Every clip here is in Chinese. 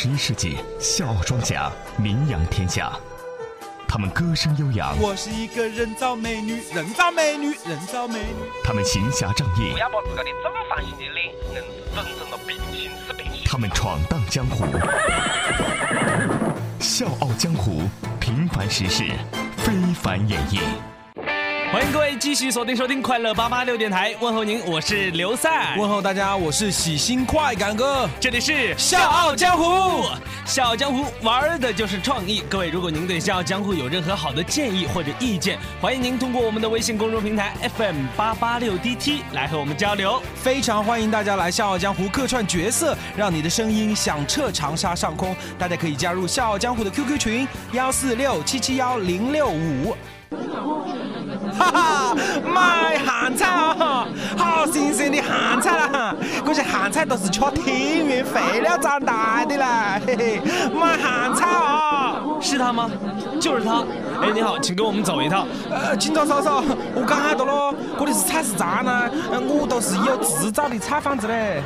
十一世纪笑傲庄家名扬天下，他们歌声悠扬，我是一个人造美女，人造美女，人造美女。他们行侠仗义不，要把自个的正方形的脸硬是整成了平行四边形。他们闯荡江湖，笑傲江湖，平凡实事，非凡演绎。欢迎各位继续锁定收听快乐八八六电台，问候您，我是刘赛，问候大家，我是喜新快感哥。这里是笑傲江湖，笑傲江湖玩的就是创意。各位，如果您对笑傲江湖有任何好的建议或者意见，欢迎您通过我们的微信公众平台 FM 八八六 DT 来和我们交流。非常欢迎大家来《笑傲江湖》客串角色，让你的声音响彻长沙上空。大家可以加入《笑傲江湖》的 QQ 群幺四六七七幺零六五。哈哈，买咸菜啊！好新鲜的咸菜啦！这些咸菜都是吃天然肥料长大的啦，嘿嘿，买咸菜啊！是他吗？就是他。哎，你好，请跟我们走一趟。呃，警察叔叔，我讲到咯，这里是菜市场呢，呃我都是有执照的菜贩子嘞。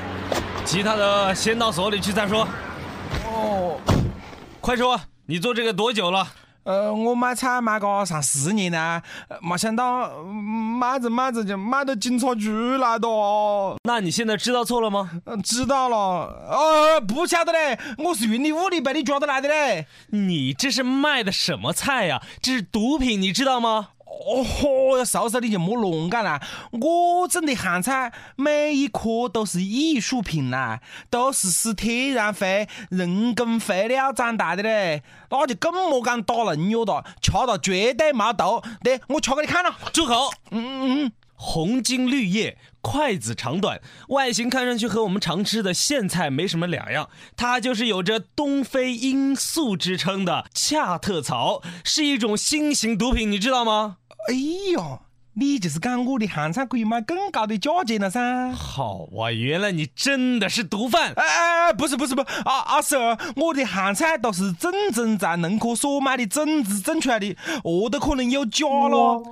其他的先到所里去再说。哦，快说，你做这个多久了？呃，我买菜买个上十年了，呃没想到嗯买着买着就买到警察局来了哦。那你现在知道错了吗？呃知道了，哦，不晓得嘞，我是云里雾里被你抓到来的嘞。你这是卖的什么菜呀、这是毒品，你知道吗？哦豁，叔叔你就莫乱讲啦！我种的咸菜每一颗都是艺术品啦，都是使天然肥、人工肥料长大的嘞，那就更莫讲打农药了，吃了绝对没毒。对，我吃给你看了。住口！嗯嗯红茎绿叶，筷子长短，外形看上去和我们常吃的苋菜没什么两样。它就是有着东非罂粟之称的恰特草，是一种新型毒品，你知道吗？哎呦，你就是讲我的咸菜可以卖更高的价钱了噻？好啊，原来你真的是毒贩。哎哎哎，不是不是不是，啊阿婶儿，我的咸菜都是正宗在农科所买的种子种出来的，何都可能有假了。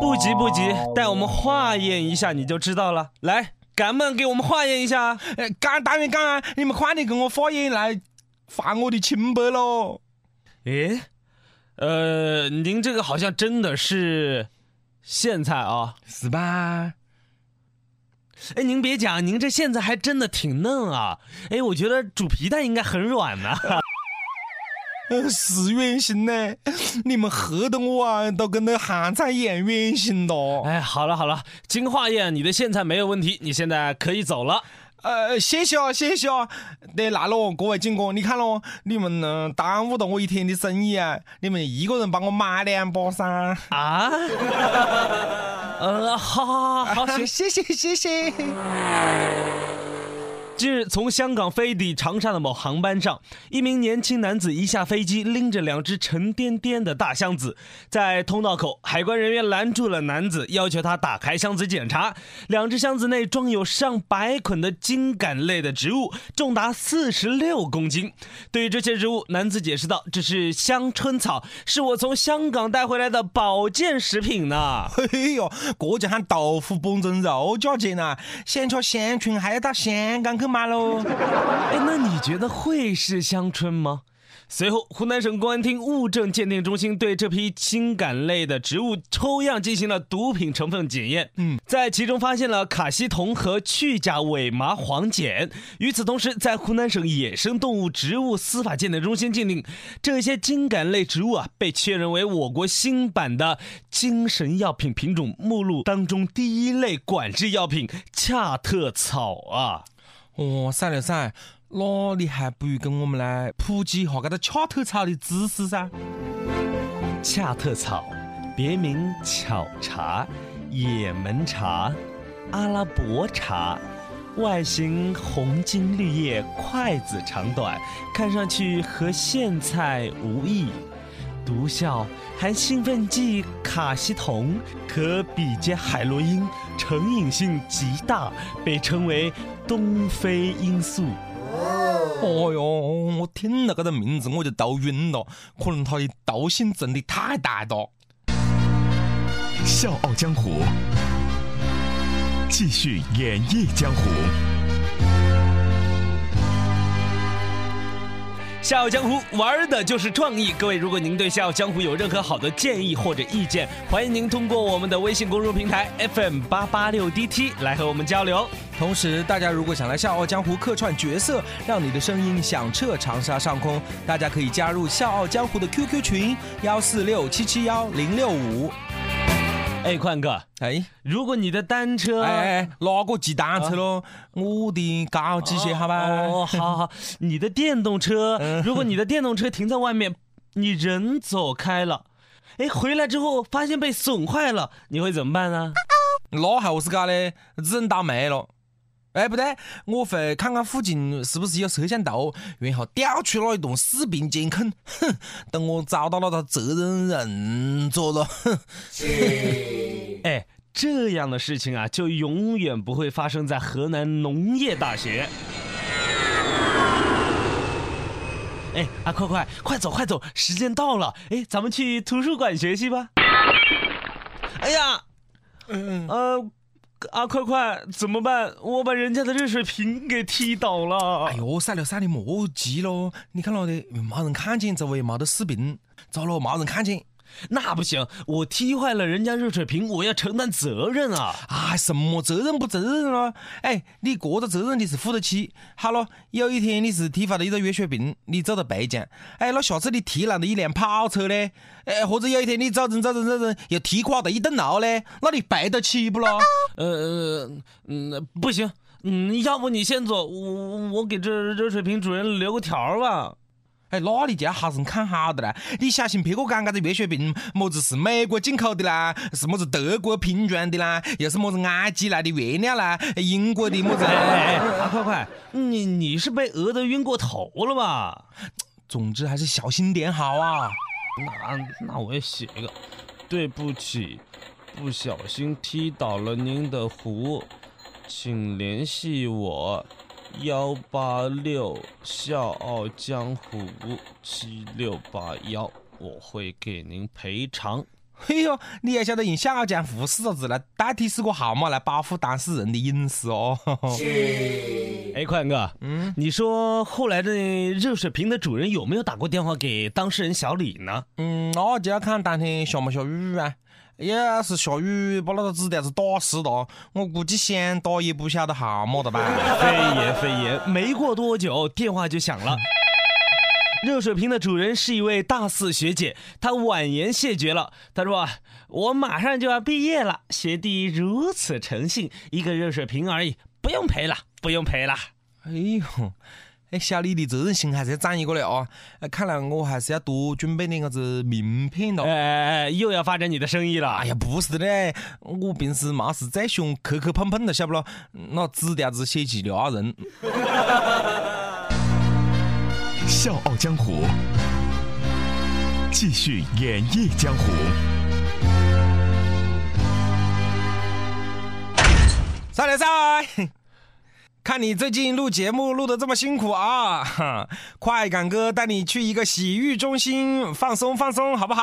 不急不急，待我们化验一下你就知道了。来，敢不敢给我们化验一下？呃，干当然敢啊！你们快点给我化验来还我的清白喽！诶，呃，您这个好像真的是苋菜啊。是吧？哎，您别讲，您这苋菜还真的挺嫩啊！哎，我觉得煮皮蛋应该很软呢、呃，是圆形呢，你们吓得我啊，都跟那咸菜一样圆形的。哎，好了好了，金化验，你的苋菜没有问题，你现在可以走了。呃，谢谢啊，谢谢啊！对，来了，各位警官，你看喽，你们呢、耽误了我一天的生意啊！你们一个人帮我买两把噻。啊？呃，好好好好，谢。谢谢谢谢。近日，从香港飞抵长沙的某航班上，一名年轻男子一下飞机，拎着两只沉甸甸的大箱子，在通道口，海关人员拦住了男子，要求他打开箱子检查。两只箱子内装有上百捆的茎秆类的植物，重达四十六公斤。对于这些植物，男子解释道：“这是香椿草，是我从香港带回来的保健食品呢。”嘿哟，这就喊豆腐本蒸肉价钱呐！想吃香椿还要到香港去买喽。哎，那你觉得会是香椿吗？随后，湖南省公安厅物证鉴定中心对这批茎秆类的植物抽样进行了毒品成分检验，嗯，在其中发现了卡西酮和去甲伪麻黄碱。与此同时，在湖南省野生动物植物司法鉴定中心鉴定，这些茎秆类植物啊，被确认为我国新版的精神药品品种目录当中第一类管制药品恰特草啊。哦，赛了噻，那你还不如跟我们来普及一下这个恰特草的知识噻。恰特草，别名巧茶、也门茶、阿拉伯茶，外形红茎绿叶，筷子长短，看上去和苋菜无异。毒效含兴奋剂卡西酮，可比肩海洛因，成瘾性极大，被称为东非罂粟。哦哟，我听了这个名字我就头晕了，可能他的毒性真的太大了。笑傲江湖，继续演绎江湖。笑傲江湖玩的就是创意。各位，如果您对笑傲江湖有任何好的建议或者意见，欢迎您通过我们的微信公众平台 FM 八八六 DT 来和我们交流。同时，大家如果想来《笑傲江湖》客串角色，让你的声音响彻长沙上空，大家可以加入《笑傲江湖》的 QQ 群幺四六七七幺零六五。哎，宽哥，哎如果你的单车，哎哎，哪个骑单车咯？我的高级些，好吧？哦，好好，你的电动车，如果你的电动车停在外面，你人走开了，哎，回来之后发现被损坏了，你会怎么办呢？那还我是搞嘞？只能倒霉了。哎，不对，我会看看附近是不是有摄像头，然后调取那一段视频监控。哼，等我找到了他责任人做了。哼，哎，这样的事情啊，就永远不会发生在河南农业大学。哎，啊，快快快走快走，时间到了，哎，咱们去图书馆学习吧。哎呀，嗯，呃，啊，快快怎么办？我把人家的热水瓶给踢倒了。哎呦，算了算了，莫急咯。你看了的，没人看见，周围没得视频，糟了，没人看见。那不行，我踢坏了人家热水瓶，我要承担责任啊！啊，什么责任不责任了？哎，你这个责任你是负得起。好了，有一天你是踢坏了一个热水瓶，你走到背奖，哎，那下次你踢烂了一辆跑车嘞？哎，或者有一天你走人走人走人又踢垮了一栋楼嘞？那你赔得起不咯？呃，嗯，不行，嗯，要不你先走，我我给这热水瓶主人留个条儿吧。哎，那你就要好生看好的啦！你小心别个讲，这个热水瓶么子是美国进口的啦，是么子德国拼装的啦，又是么子埃及来的原料啦，英国的么子？哎哎，啊，快快，你你是被讹的晕过头了吧？总之还是小心点好啊！那那我也写一个，对不起，不小心踢倒了您的壶，请联系我。幺八六笑傲江湖七六八幺，我会给您赔偿。嘿哟，你也晓得用笑傲江湖四个字来代替四个号码来保护当事人的隐私哦。哎，宽哥，嗯，你说后来的热水瓶的主人有没有打过电话给当事人小李呢？嗯，那就要看当天下没下雨啊。要是下雨把那个纸条子打湿了，我估计想打也不晓得号码的吧。非也非也，没过多久电话就响了。热水瓶的主人是一位大四学姐，她婉言谢绝了。她说：“我马上就要毕业了，学弟如此诚信，一个热水瓶而已，不用赔了，不用赔了。”哎呦。哎，小李的责任心还是要长一个的啊！看来我还是要多准备点个子名片了。哎哎哎，又要发展你的生意了？哎呀，不是的嘞，我平时没事再凶，磕磕碰碰的，晓不咯？那纸条子写起撩人。笑傲江湖，继续演绎江湖。赛来赛。看你最近录节目录的这么辛苦啊！快感哥带你去一个洗浴中心放松放松，好不好？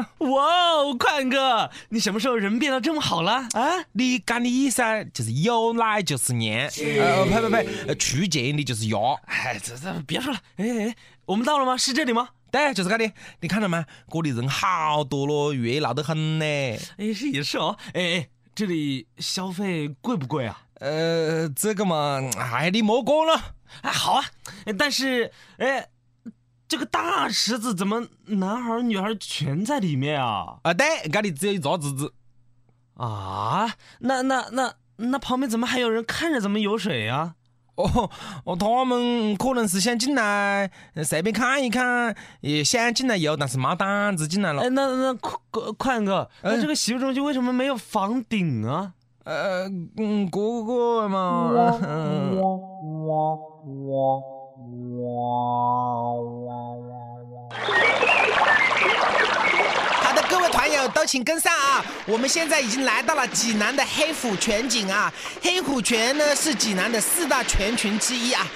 哇哦，快感哥，你什么时候人变得这么好了啊？你讲的意思就是有奶就是娘，呃，呸呸呸，出见你就是鸭。哎，这这别说了，哎哎，我们到了吗？是这里吗？对，就是这里。你看到吗？这里人好多咯，热闹得很呢。哎，是也是哦。哎哎，这里消费贵不贵啊？呃，这个嘛，哎，你莫讲了，哎，好啊，但是，哎，这个大池子怎么男孩女孩全在里面啊？啊，对，这里只有一个池子。啊，那那那那旁边怎么还有人看着怎么有水呀？哦哦，他们可能是想进来随便看一看，也想进来游，但是没胆子进来了。哎，那那宽宽哥，那这个洗浴中心为什么没有房顶啊？呃，嗯，哥哥嘛，好的，各位团友都请跟上啊！我们现在已经来到了济南的黑虎泉景啊。黑虎泉呢是济南的四大泉群之一啊。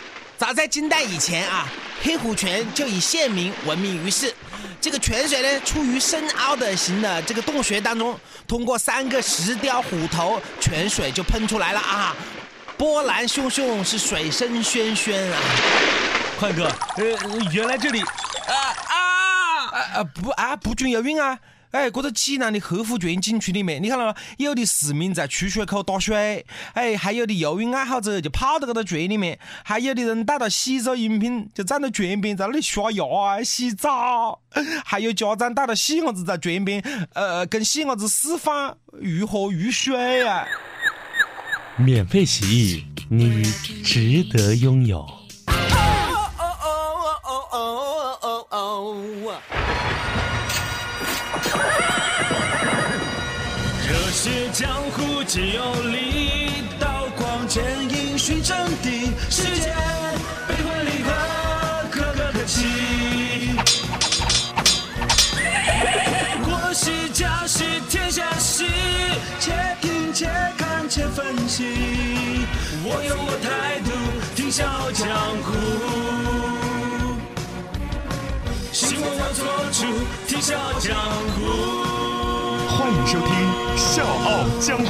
早在金代以前啊，黑虎泉就以县名闻名于世。这个泉水呢，出于深凹的形的这个洞穴当中，通过三个石雕虎头，泉水就喷出来了啊！波澜汹汹，是水声喧喧啊！快哥，呃，原来这里啊啊啊啊不啊不准游泳啊！哎，这个济南的后湖泉景区里面，你看到了，有的市民在出水口打水，哎，还有的游泳爱好者就泡到这个泉里面，还有的人带到洗手用品就站在泉边在那里刷牙啊、洗澡，还有家长带着细伢子在泉边，呃，跟细伢子示范如何入水啊！免费洗浴，你值得拥有。只有力，刀光剑影寻真谛，世界悲欢离合，可歌可泣。国戏家戏天下事，且听且看且分析。我有我态度，听笑傲江湖。心我做主，听笑傲江湖。欢迎收听《笑傲江湖》。